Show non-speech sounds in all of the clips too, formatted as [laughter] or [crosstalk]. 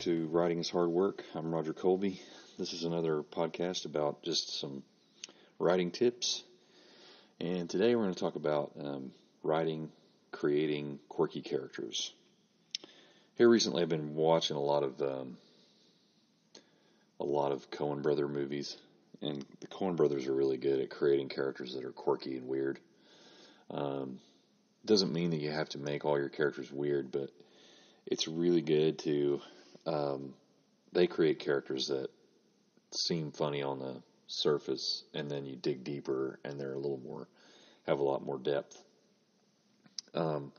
to Writing is Hard Work. I'm Roger Colby. This is another podcast about just some writing tips. And today we're going to talk about um, writing, creating quirky characters. Here recently, I've been watching a lot of um, a lot of Coen brother movies, and the Coen brothers are really good at creating characters that are quirky and weird. Um, doesn't mean that you have to make all your characters weird, but it's really good to um, they create characters that seem funny on the surface, and then you dig deeper, and they're a little more have a lot more depth. Um,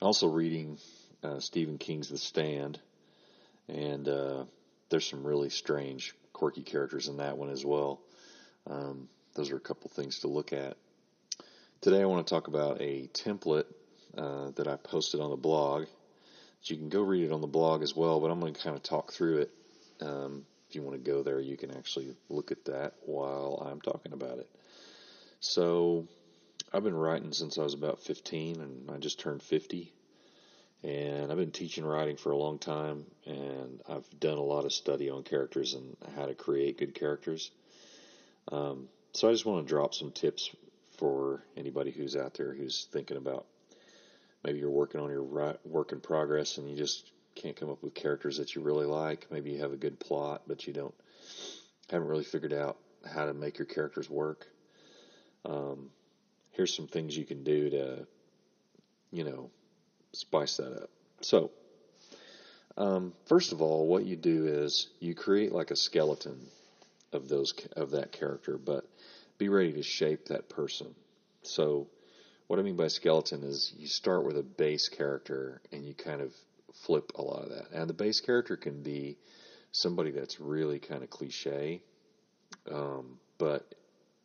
also reading uh, Stephen King's The Stand, and uh, there's some really strange, quirky characters in that one as well. Um, those are a couple things to look at. Today, I want to talk about a template uh, that I posted on the blog you can go read it on the blog as well, but I'm going to kind of talk through it. Um, if you want to go there, you can actually look at that while I'm talking about it. So, I've been writing since I was about 15, and I just turned 50. And I've been teaching writing for a long time, and I've done a lot of study on characters and how to create good characters. Um, so, I just want to drop some tips for anybody who's out there who's thinking about maybe you're working on your work in progress and you just can't come up with characters that you really like. Maybe you have a good plot, but you don't haven't really figured out how to make your characters work. Um, here's some things you can do to, you know, spice that up. So, um, first of all, what you do is you create like a skeleton of those of that character, but be ready to shape that person. So what I mean by skeleton is you start with a base character and you kind of flip a lot of that. And the base character can be somebody that's really kind of cliche, um, but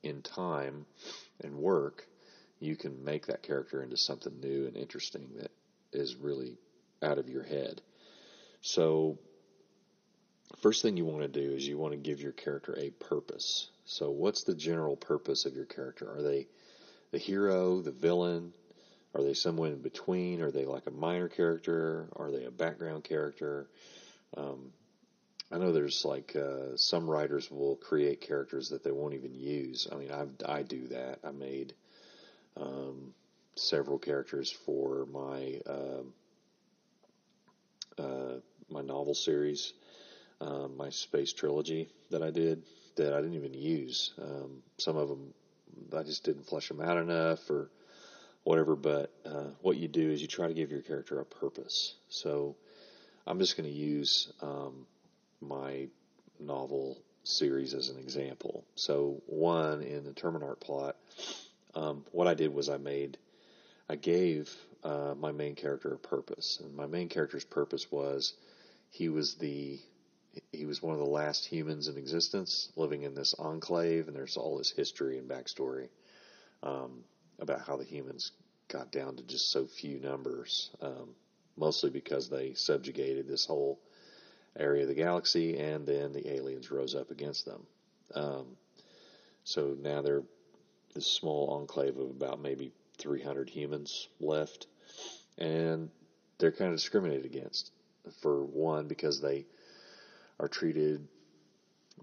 in time and work, you can make that character into something new and interesting that is really out of your head. So, first thing you want to do is you want to give your character a purpose. So, what's the general purpose of your character? Are they the hero, the villain? Are they somewhere in between? Are they like a minor character? Are they a background character? Um, I know there's like uh, some writers will create characters that they won't even use. I mean, I've, I do that. I made um, several characters for my uh, uh, my novel series, um, my space trilogy that I did that I didn't even use. Um, some of them I just didn't flesh them out enough or whatever. But uh, what you do is you try to give your character a purpose. So I'm just going to use um, my novel series as an example. So one in the Terminarch plot, um, what I did was I made, I gave uh, my main character a purpose, and my main character's purpose was he was the he was one of the last humans in existence living in this enclave, and there's all this history and backstory um, about how the humans got down to just so few numbers, um, mostly because they subjugated this whole area of the galaxy, and then the aliens rose up against them. Um, so now they're this small enclave of about maybe 300 humans left, and they're kind of discriminated against. For one, because they are treated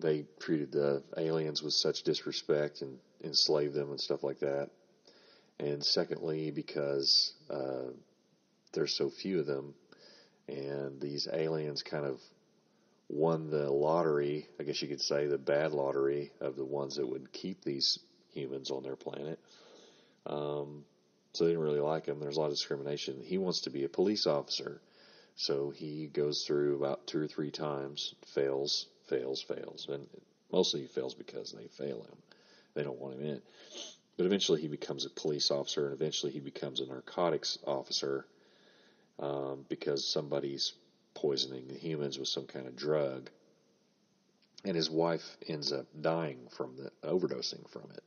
they treated the aliens with such disrespect and enslaved them and stuff like that. And secondly, because uh, there's so few of them, and these aliens kind of won the lottery, I guess you could say the bad lottery of the ones that would keep these humans on their planet. Um, so they didn't really like him. There's a lot of discrimination. He wants to be a police officer. So he goes through about two or three times, fails, fails, fails, and mostly he fails because they fail him. They don't want him in. But eventually he becomes a police officer, and eventually he becomes a narcotics officer um, because somebody's poisoning the humans with some kind of drug, and his wife ends up dying from the overdosing from it.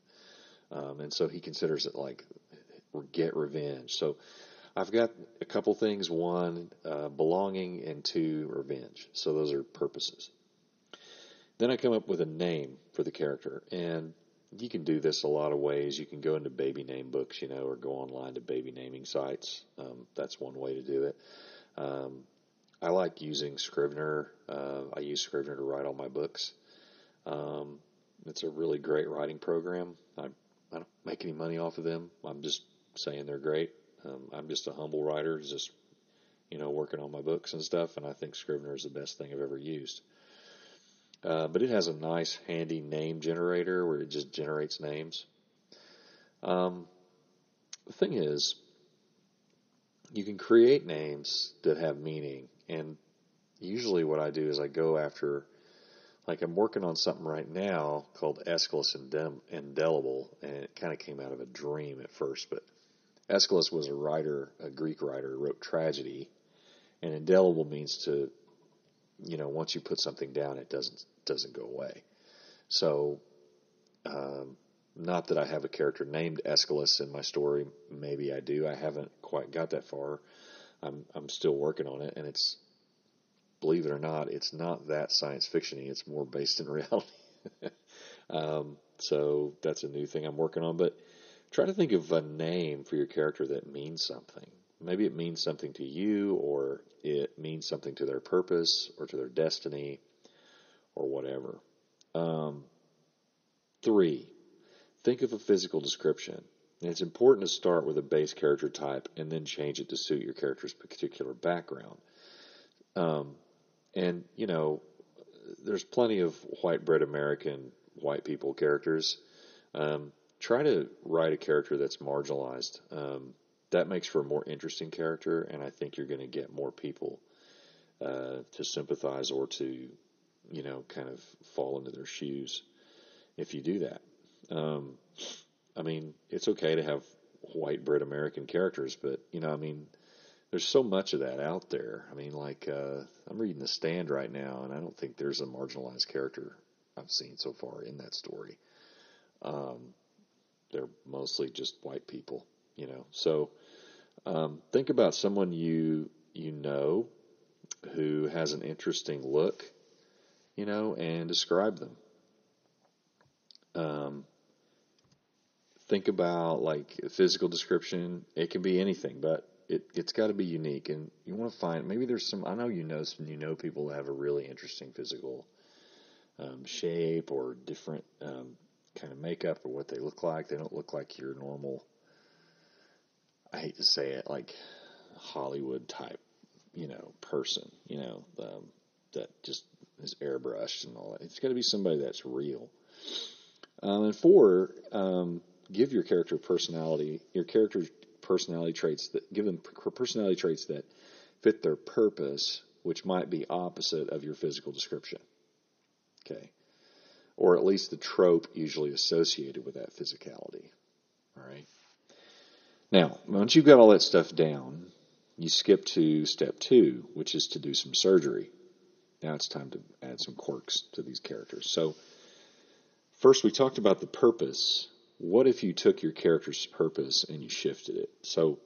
Um, and so he considers it like get revenge. So I've got a couple things. One, uh, belonging, and two, revenge. So those are purposes. Then I come up with a name for the character, and you can do this a lot of ways. You can go into baby name books, you know, or go online to baby naming sites. Um, that's one way to do it. Um, I like using Scrivener. Uh, I use Scrivener to write all my books. Um, it's a really great writing program. I, I don't make any money off of them. I'm just saying they're great. Um, I'm just a humble writer, just you know, working on my books and stuff, and I think Scrivener is the best thing I've ever used. Uh, but it has a nice, handy name generator where it just generates names. Um, the thing is, you can create names that have meaning, and usually what I do is I go after, like I'm working on something right now called Aeschylus Indelible, and it kind of came out of a dream at first, but Aeschylus was a writer, a Greek writer, wrote tragedy, and indelible means to, you know, once you put something down, it doesn't doesn't go away. So, um, not that I have a character named Aeschylus in my story. Maybe I do. I haven't quite got that far. I'm I'm still working on it, and it's believe it or not, it's not that science fictiony. It's more based in [laughs] reality. um, so that's a new thing I'm working on. But try to think of a name for your character that means something. Maybe it means something to you, or it means something to their purpose, or to their destiny, or whatever. Um, three, think of a physical description. It's important to start with a base character type and then change it to suit your character's particular background. Um, and, you know, there's plenty of white bread American white people characters. Um, try to write a character that's marginalized. Um, that makes for a more interesting character, and I think you're going to get more people uh, to sympathize or to, you know, kind of fall into their shoes if you do that. Um, I mean, it's okay to have white bread American characters, but you know, I mean, there's so much of that out there. I mean, like uh, I'm reading The Stand right now, and I don't think there's a marginalized character I've seen so far in that story. Um, they're mostly just white people, you know. So um, think about someone you you know who has an interesting look, you know, and describe them. Um, think about like a physical description. It can be anything, but it, it's got to be unique. And you want to find maybe there's some. I know you know some. You know people that have a really interesting physical um, shape or different um, kind of makeup or what they look like. They don't look like your normal. I hate to say it, like Hollywood type, you know, person. You know, um, that just is airbrushed and all that. It's got to be somebody that's real. Um, and four, um, give your character personality. Your character's personality traits that give them personality traits that fit their purpose, which might be opposite of your physical description. Okay or at least the trope usually associated with that physicality. All right. Now, once you've got all that stuff down, you skip to step two, which is to do some surgery. Now it's time to add some quirks to these characters. So, first we talked about the purpose. What if you took your character's purpose and you shifted it? So,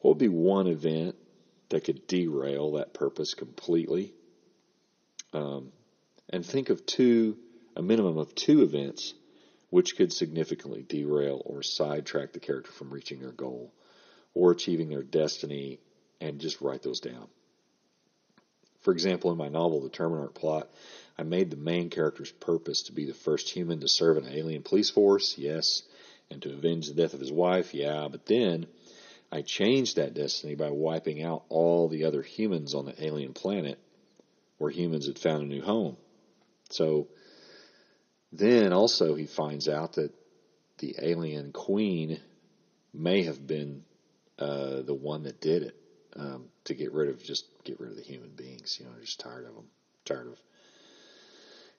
what would be one event that could derail that purpose completely? Um, and think of two a minimum of two events which could significantly derail or sidetrack the character from reaching their goal or achieving their destiny and just write those down. For example, in my novel, The Terminarch Plot, I made the main character's purpose to be the first human to serve an alien police force, yes, and to avenge the death of his wife, yeah, but then I changed that destiny by wiping out all the other humans on the alien planet where humans had found a new home. So, then also he finds out that the alien queen may have been uh, the one that did it um, to get rid of just get rid of the human beings. You know, just tired of them, tired of.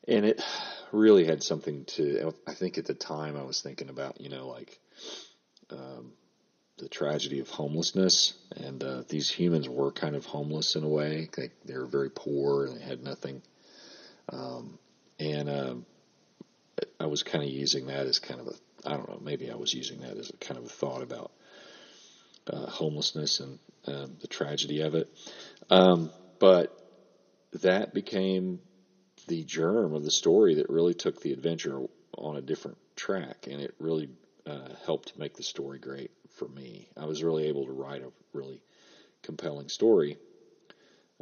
And it really had something to. I think at the time I was thinking about you know like um, the tragedy of homelessness, and uh, these humans were kind of homeless in a way. They, they were very poor and they had nothing. Um, and um, I was kind of using that as kind of a I don't know maybe I was using that as a kind of a thought about uh, homelessness and um, the tragedy of it, um, but that became the germ of the story that really took the adventure on a different track, and it really uh, helped make the story great for me. I was really able to write a really compelling story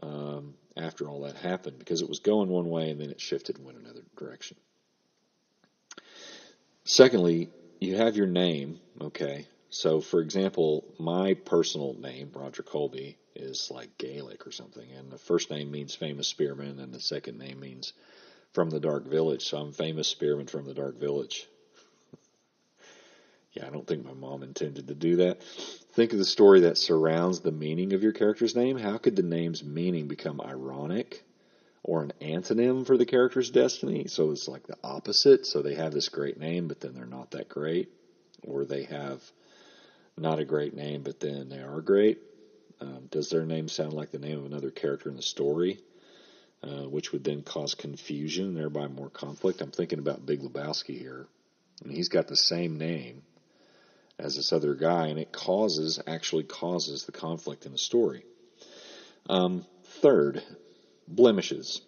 um, after all that happened because it was going one way and then it shifted and went another direction. Secondly, you have your name, okay? So, for example, my personal name, Roger Colby, is like Gaelic or something, and the first name means famous spearman, and the second name means from the Dark Village. So I'm famous spearman from the Dark Village. [laughs] yeah, I don't think my mom intended to do that. Think of the story that surrounds the meaning of your character's name. How could the name's meaning become ironic or an antonym for the character's destiny? So it's like the opposite. So they have this great name, but then they're not that great. Or they have not a great name, but then they are great. Um, does their name sound like the name of another character in the story, uh, which would then cause confusion thereby more conflict? I'm thinking about Big Lebowski here. and he's got the same name as this other guy, and it causes, actually causes the conflict in the story. Um, third, blemishes.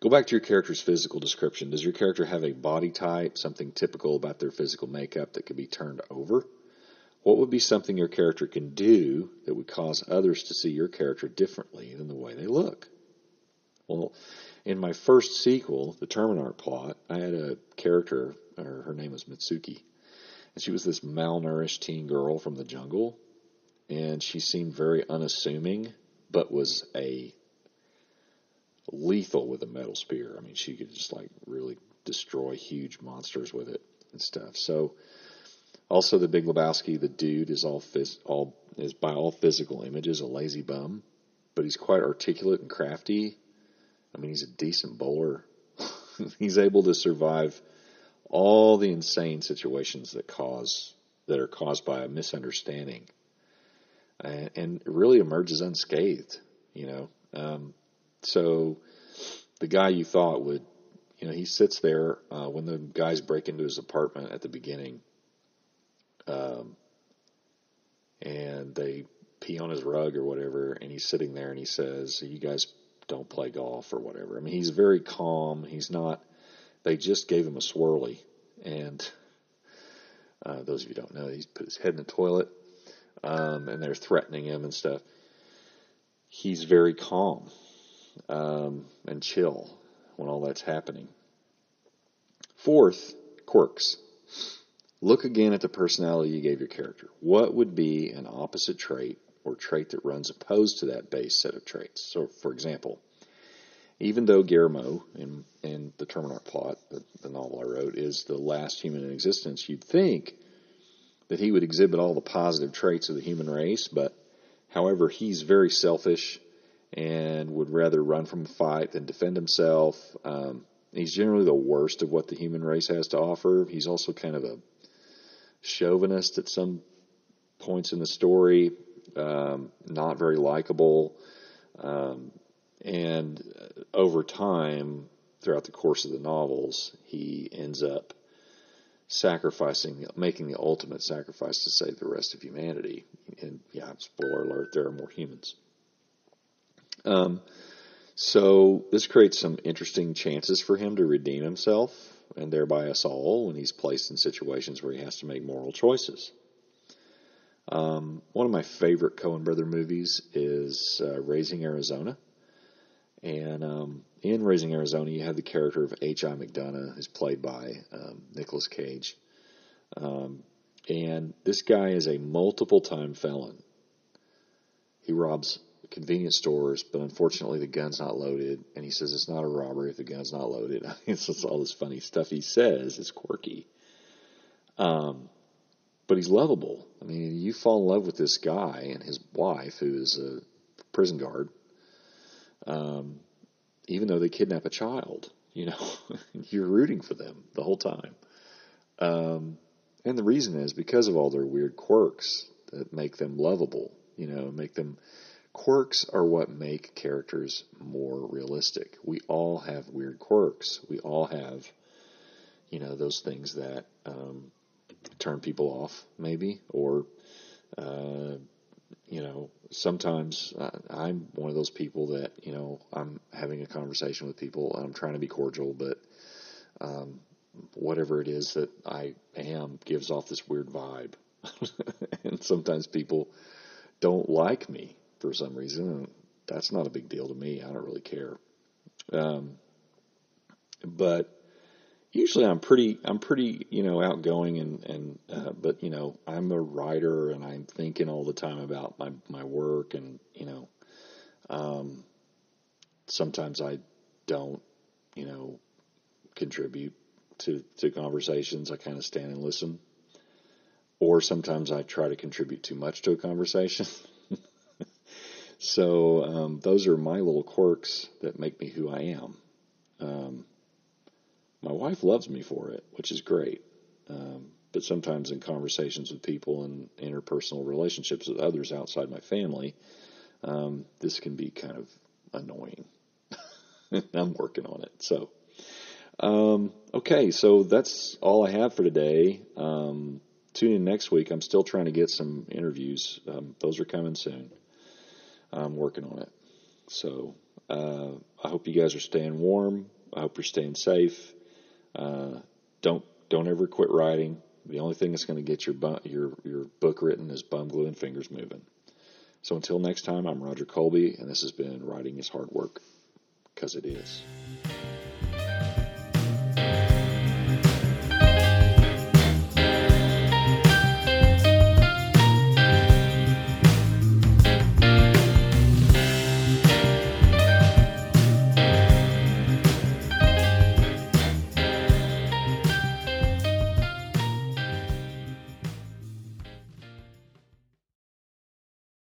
Go back to your character's physical description. Does your character have a body type, something typical about their physical makeup that could be turned over? What would be something your character can do that would cause others to see your character differently than the way they look? Well, in my first sequel, the Terminarch plot, I had a character, or her name was Mitsuki, and she was this malnourished teen girl from the jungle, and she seemed very unassuming, but was a lethal with a metal spear. I mean, she could just like really destroy huge monsters with it and stuff. So, also the Big Lebowski, the dude is all phys- all is by all physical images a lazy bum, but he's quite articulate and crafty. I mean, he's a decent bowler. [laughs] he's able to survive all the insane situations that cause that are caused by a misunderstanding, and, and really emerges unscathed. You know, um, so the guy you thought would, you know, he sits there uh, when the guys break into his apartment at the beginning, um, and they pee on his rug or whatever, and he's sitting there and he says, "You guys don't play golf or whatever." I mean, he's very calm. He's not. They just gave him a swirly, and uh, those of you don't know, he's put his head in the toilet, um, and they're threatening him and stuff. He's very calm um, and chill when all that's happening. Fourth, quirks. Look again at the personality you gave your character. What would be an opposite trait or trait that runs opposed to that base set of traits? So, for example, even though Guillermo in, in the Terminarch plot, the, the novel I wrote, is the last human in existence, you'd think that he would exhibit all the positive traits of the human race, but however, he's very selfish and would rather run from a fight than defend himself. Um, he's generally the worst of what the human race has to offer. He's also kind of a chauvinist at some points in the story, um, not very likable. Um, and over time, throughout the course of the novels, he ends up sacrificing, making the ultimate sacrifice to save the rest of humanity. And yeah, spoiler alert, there are more humans. Um, so this creates some interesting chances for him to redeem himself and thereby us all when he's placed in situations where he has to make moral choices. Um, one of my favorite Coen brother movies is uh, Raising Arizona. And um, in Raising Arizona, you have the character of H.I. McDunnough, who's played by um, Nicolas Cage. Um, and this guy is a multiple time felon. He robs convenience stores, but unfortunately the gun's not loaded. And he says it's not a robbery if the gun's not loaded. [laughs] it's just all this funny stuff he says. It's quirky. Um, but he's lovable. I mean, you fall in love with this guy and his wife, who is a prison guard. Um, even though they kidnap a child, you know, [laughs] you're rooting for them the whole time. Um, and the reason is because of all their weird quirks that make them lovable, you know, make them quirks are what make characters more realistic. We all have weird quirks. We all have, you know, those things that um, turn people off, maybe, or, uh, you know, sometimes I'm one of those people that, you know, I'm having a conversation with people and I'm trying to be cordial, but um, whatever it is that I am gives off this weird vibe. [laughs] and sometimes people don't like me for some reason. and that's not a big deal to me. I don't really care. Um, but usually I'm pretty, I'm pretty, you know, outgoing and, and, uh, but you know, I'm a writer and I'm thinking all the time about my, my work and, you know, um, sometimes I don't, you know, contribute to, to conversations. I kind of stand and listen. Or sometimes I try to contribute too much to a conversation. [laughs] so um, those are my little quirks that make me who I am. Um, my wife loves me for it, which is great. Um, but sometimes in conversations with people and interpersonal relationships with others outside my family, um, this can be kind of annoying. [laughs] I'm working on it. So, um, okay, so that's all I have for today. Um, tune in next week. I'm still trying to get some interviews. Um, those are coming soon. I'm working on it. So, uh, I hope you guys are staying warm. I hope you're staying safe. Uh, don't don't ever quit writing. The only thing that's going to get your bu- your your book written is bum glue and fingers moving. So until next time, I'm Roger Colby, and this has been Writing is Hard Work, because it is.